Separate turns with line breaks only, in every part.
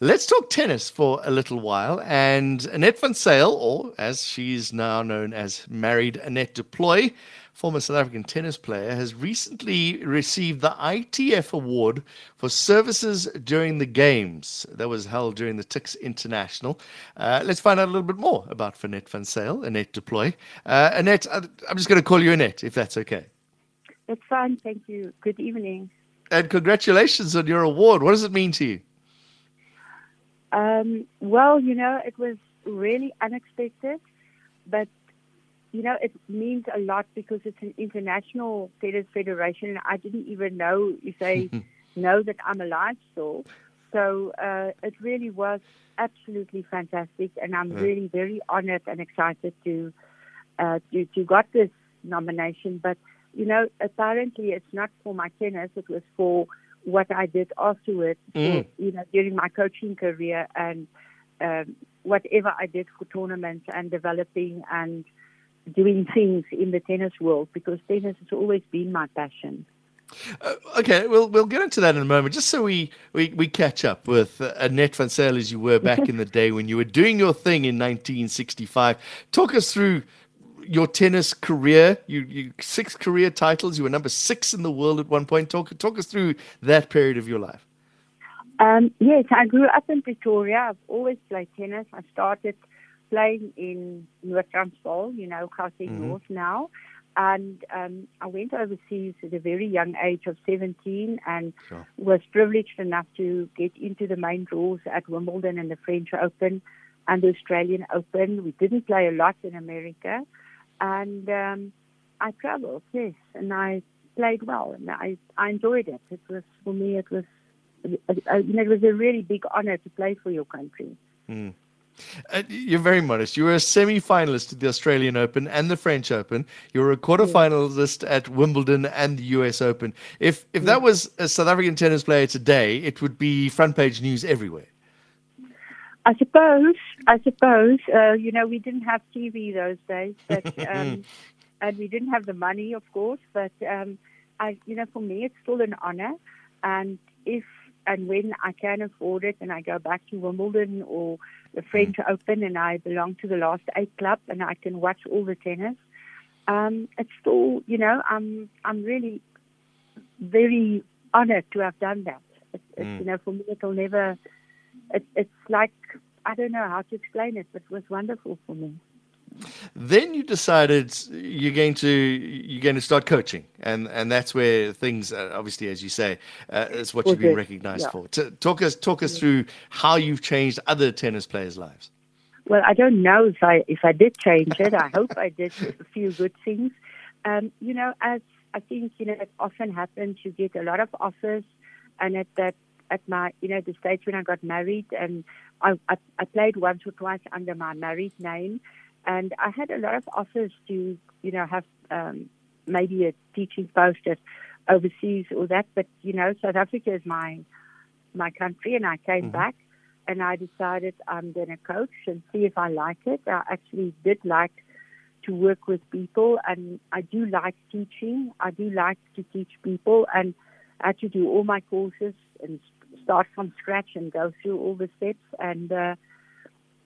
Let's talk tennis for a little while. And Annette van Zyl, or as she's now known as married Annette du Plooy, former South African tennis player, has recently received the ITF Award for services during the Games that was held during the Tuks International. Uh, let's find out a little bit more about Annette van Zyl, Annette du Plooy. Uh, Annette, I'm just going to call you Annette, if that's okay.
It's fine. Thank you. Good evening.
And congratulations on your award. What does it mean to you?
Um, well, you know, it was really unexpected, but you know, it means a lot because it's an international tennis federation, and I didn't even know if they know that I'm alive still. So uh, it really was absolutely fantastic, and I'm yeah. really very honored and excited to uh, to to got this nomination. But you know, apparently it's not for my tennis; it was for what I did afterwards, mm. for, you know, during my coaching career and um, whatever I did for tournaments and developing and doing things in the tennis world because tennis has always been my passion.
Uh, okay, we'll we'll get into that in a moment. Just so we we, we catch up with uh, Annette van Zyl as you were back in the day when you were doing your thing in 1965. Talk us through your tennis career. You, you six career titles. You were number six in the world at one point. Talk talk us through that period of your life.
Um, yes, I grew up in Pretoria. I've always played tennis. I started playing in North Transvaal, you know, Gauteng mm-hmm. North now. And um, I went overseas at a very young age of 17 and sure. was privileged enough to get into the main draws at Wimbledon and the French Open and the Australian Open. We didn't play a lot in America and um, I traveled, yes, and I played well, and I I enjoyed it. It was for me, it was uh, you know, it was a really big honor to play for your country.
Mm. Uh, you're very modest. You were a semi-finalist at the Australian Open and the French Open. You were a quarter-finalist yeah. at Wimbledon and the US Open. If if yeah. that was a South African tennis player today, it would be front page news everywhere.
I suppose, I suppose, uh, you know, we didn't have TV those days, but um, and we didn't have the money, of course. But um, I, you know, for me, it's still an honor, and if and when I can afford it, and I go back to Wimbledon or the French mm. Open, and I belong to the last eight club, and I can watch all the tennis. Um, it's still, you know, I'm I'm really very honored to have done that. It's, mm. it's, you know, for me, it'll never it, it's like I don't know how to explain it, but it was wonderful for me.
Then you decided you're going to you're going to start coaching, and and that's where things, uh, obviously, as you say, uh, is what you've been recognized yeah. for. To, talk us talk us yeah. through how you've changed other tennis players' lives.
Well, I don't know if I if I did change it. I hope I did a few good things. Um, you know, as I think you know, it often happens. You get a lot of offers, and at that at my, you know, the stage when I got married, and I, I, I played once or twice under my married name, and I had a lot of offers to, you know, have um, maybe a teaching post at overseas or that, but you know, South Africa is my my country, and I came mm-hmm. back, and I decided I'm going to coach and see if I like it. I actually did like to work with people, and I do like teaching. I do like to teach people, and I had to do all my courses and start from scratch and go through all the steps. And uh,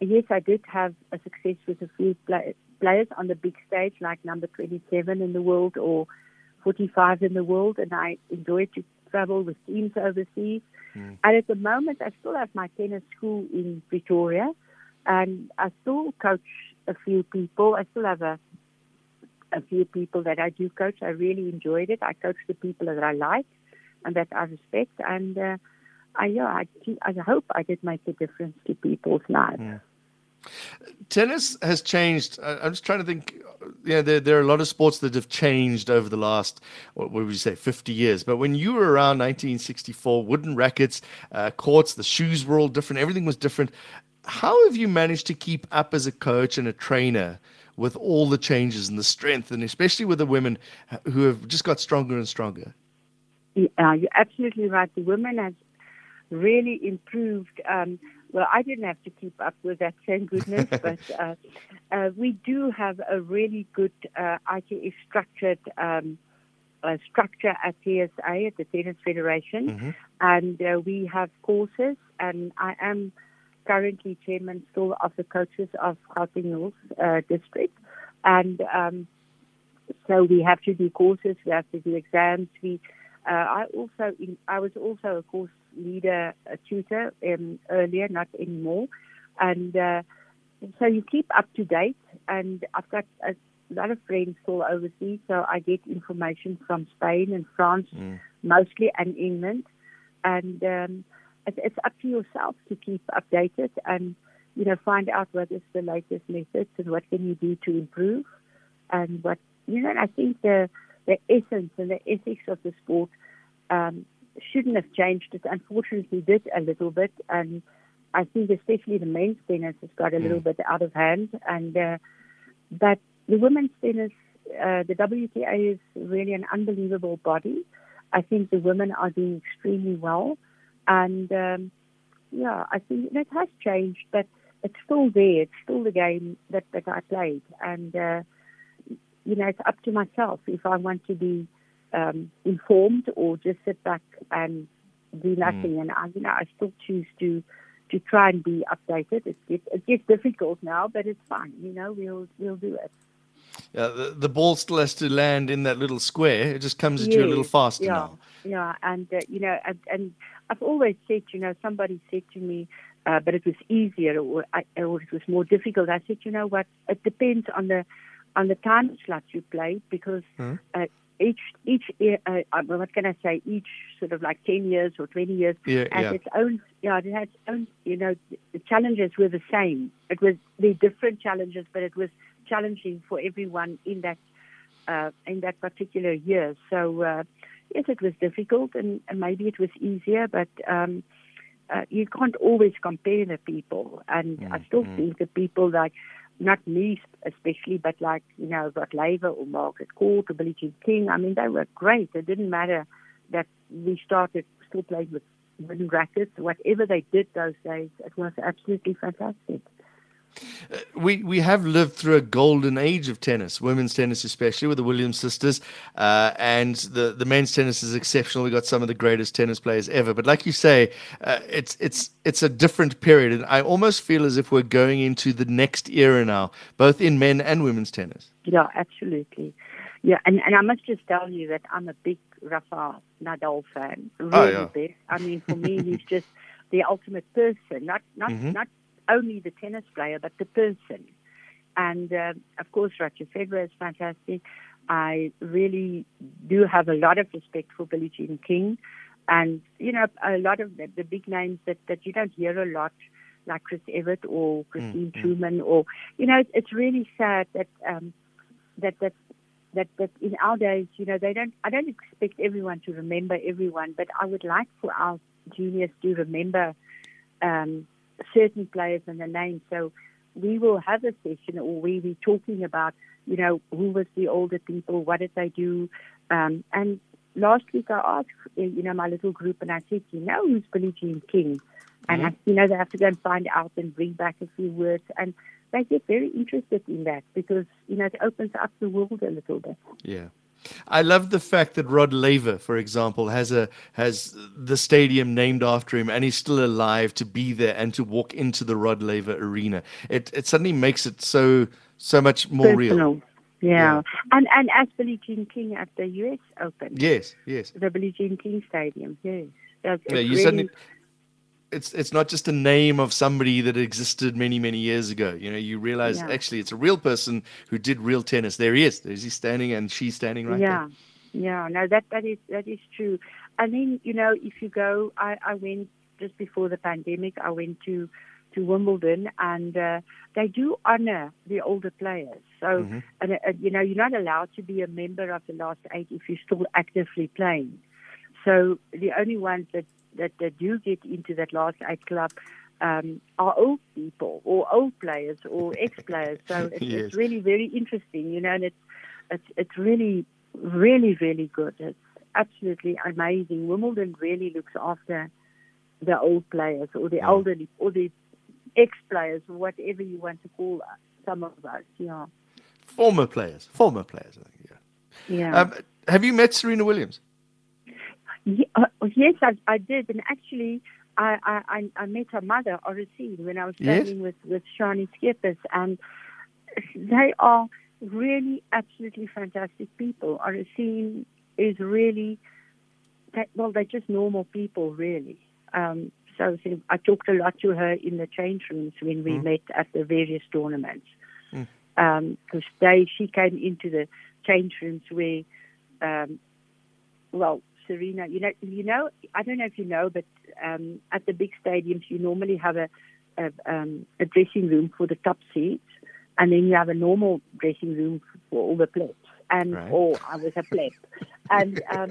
yes, I did have a success with a few play- players on the big stage, like number 27 in the world or 45 in the world. And I enjoyed to travel with teams overseas. Mm. And at the moment, I still have my tennis school in Pretoria, and I still coach a few people. I still have a a few people that I do coach. I really enjoyed it. I coach the people that I like and that I respect, and uh, I, yeah, I, I hope I did make a difference to people's lives. Yeah.
Tennis has changed. I'm just trying to think. Yeah, there, there are a lot of sports that have changed over the last, what would you say, 50 years. But when you were around 1964, wooden rackets, uh, courts, the shoes were all different. Everything was different. How have you managed to keep up as a coach and a trainer with all the changes and the strength, and especially with the women who have just got stronger and stronger?
Yeah, you're absolutely right. The women have really improved. Um, well, I didn't have to keep up with that, thank goodness, but uh, uh, we do have a really good uh, ITF structured um, structure at TSA, at the Tennis Federation, mm-hmm. and uh, we have courses and I am currently chairman still of the coaches of Gauteng Hills uh, district, and um, so we have to do courses, we have to do exams. We, uh, I also, in, I was also a course leader, a tutor um, earlier, not anymore, and uh, so you keep up to date. And I've got a lot of friends still overseas, so I get information from Spain and France mm. mostly, and England, and um, it's, it's up to yourself to keep updated and you know find out what is the latest methods and what can you do to improve, and what you know. I think the the essence and the ethics of the sport um, shouldn't have changed. It unfortunately did a little bit, and I think especially the men's tennis has got a little mm. bit out of hand. And uh, but the women's tennis, uh, the WTA is really an unbelievable body. I think the women are doing extremely well, and um, yeah, I think it has changed, but it's still there. It's still the game that that I played, and uh, you know, it's up to myself if I want to be um, informed or just sit back and do mm. nothing. Mm. And I, you know, I still choose to to try and be updated. It gets, it gets difficult now, but it's fine. You know, we'll we'll do it.
Yeah, the, the ball still has to land in that little square. It just comes at yes, you a little faster
yeah,
now.
Yeah, and uh, you know, and, and I've always said, you know, somebody said to me, uh, but it was easier or, or it was more difficult. I said, you know what? It depends on the on the time slot you play because mm. uh, each each uh, uh, what can I say? Each sort of like ten years or twenty years
yeah,
has
yeah.
its own. Yeah, it had its own. You know, the challenges were the same. It was the different challenges, but it was challenging for everyone in that uh, in that particular year. So uh, yes, it was difficult, and, and maybe it was easier, but. Um, uh, you can't always compare the people, and mm, I still mm. think the people like not me especially, but like, you know, Rod Laver or Margaret Court or Billie Jean King. I mean, they were great. It didn't matter that we started still playing with wooden rackets. Whatever they did those days, it was absolutely fantastic.
Uh, we we have lived through a golden age of tennis, women's tennis especially with the Williams sisters, uh, and the the men's tennis is exceptional. We got some of the greatest tennis players ever. But like you say, uh, it's it's it's a different period, and I almost feel as if we're going into the next era now, both in men and women's tennis.
Yeah, absolutely. Yeah, and, and I must just tell you that I'm a big Rafa Nadal fan. Really oh, yeah. big. I mean, for me, he's just the ultimate person. Not not mm-hmm. not only the tennis player, but the person. And uh, of course, Roger Federer is fantastic. I really do have a lot of respect for Billie Jean King, and you know a lot of the, the big names that that you don't hear a lot, like Chris Evert or Christine mm-hmm. Truman, or you know it's really sad that um, that that that that in our days, you know, they don't. I don't expect everyone to remember everyone, but I would like for our juniors to remember um, certain players and the names. So we will have a session or we be talking about, you know, who was the older people, what did they do, um, and last week I asked, you know, my little group, and I said, you know, who's Billie Jean King? And mm-hmm. I, you know, they have to go and find out and bring back a few words, and they get very interested in that because you know it opens up the world a little bit.
Yeah. I love the fact that Rod Laver, for example, has a has the stadium named after him, and he's still alive to be there and to walk into the Rod Laver arena. It it suddenly makes it so so much more
Personal.
real.
Yeah. yeah. and and as Billie Jean King at the U.S. Open.
Yes, yes.
The Billie Jean King Stadium. Yes.
That's yeah, you really, suddenly it's it's not just a name of somebody that existed many many years ago. You know, you realize yeah. actually it's a real person who did real tennis. There he is. There's he standing, and she's standing right
yeah.
there.
Yeah, no, that that is that is true. I mean, you know, if you go, I, I went just before the pandemic. I went to to Wimbledon, and uh, they do honor the older players. So, mm-hmm. and, uh, you know, you're not allowed to be a member of the last eight if you're still actively playing. So the only ones that that, that do get into that last eight club um, are old people or old players or ex-players. So it's, yes. it's, really very interesting, you know, and it's it's it's really really really good. It's absolutely amazing. Wimbledon really looks after the old players or the elderly or the ex-players or whatever you want to call us, some of us. Yeah.
Former players, former players. I think,
yeah. Yeah. Um,
have you met Serena Williams?
Uh, yes, I, I, did, and actually, I, I, I met her mother, Oracene, when I was traveling yes. with, with Shani Skippers, and they are really absolutely fantastic people. Oracene is really, well, they're just normal people, really. Um, so, so, I talked a lot to her in the change rooms when we mm. met at the various tournaments. Because mm. um, they, she came into the change rooms where, um, well, Serena, you know, you know, I don't know if you know, but um, at the big stadiums, you normally have a a, um, a dressing room for the top seats, and then you have a normal dressing room for all the plebs. And right. or I was a pleb, and um,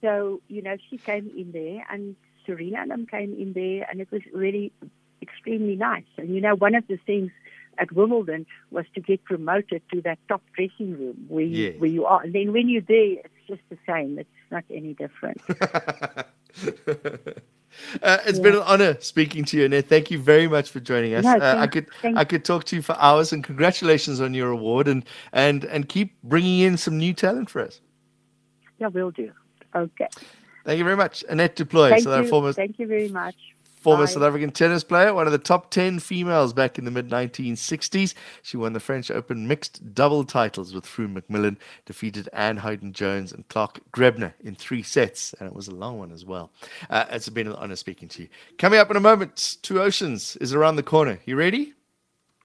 so you know, she came in there, and Serena and them came in there, and it was really extremely nice. And you know, one of the things at Wimbledon was to get promoted to that top dressing room where you, yes. where you are. And then when you're there, just the same. It's not any different.
Uh, it's yeah. been an honor speaking to you, Annette. Thank you very much for joining us. No, uh, I could I could talk to you for hours, and congratulations on your award, and and and keep bringing in some new talent for us.
Yeah, we'll do. Okay.
Thank you very much, Annette du Plooy.
Thank, so you. Thank you very much
former South African tennis player, one of the top 10 females back in the mid 1960s. She won the French Open mixed double titles with Frew McMillan, defeated Ann Haydon Jones and Clark Graebner in three sets, and it was a long one as well. Uh, it's been an honor speaking to you. Coming up in a moment, Two Oceans is around the corner. You ready?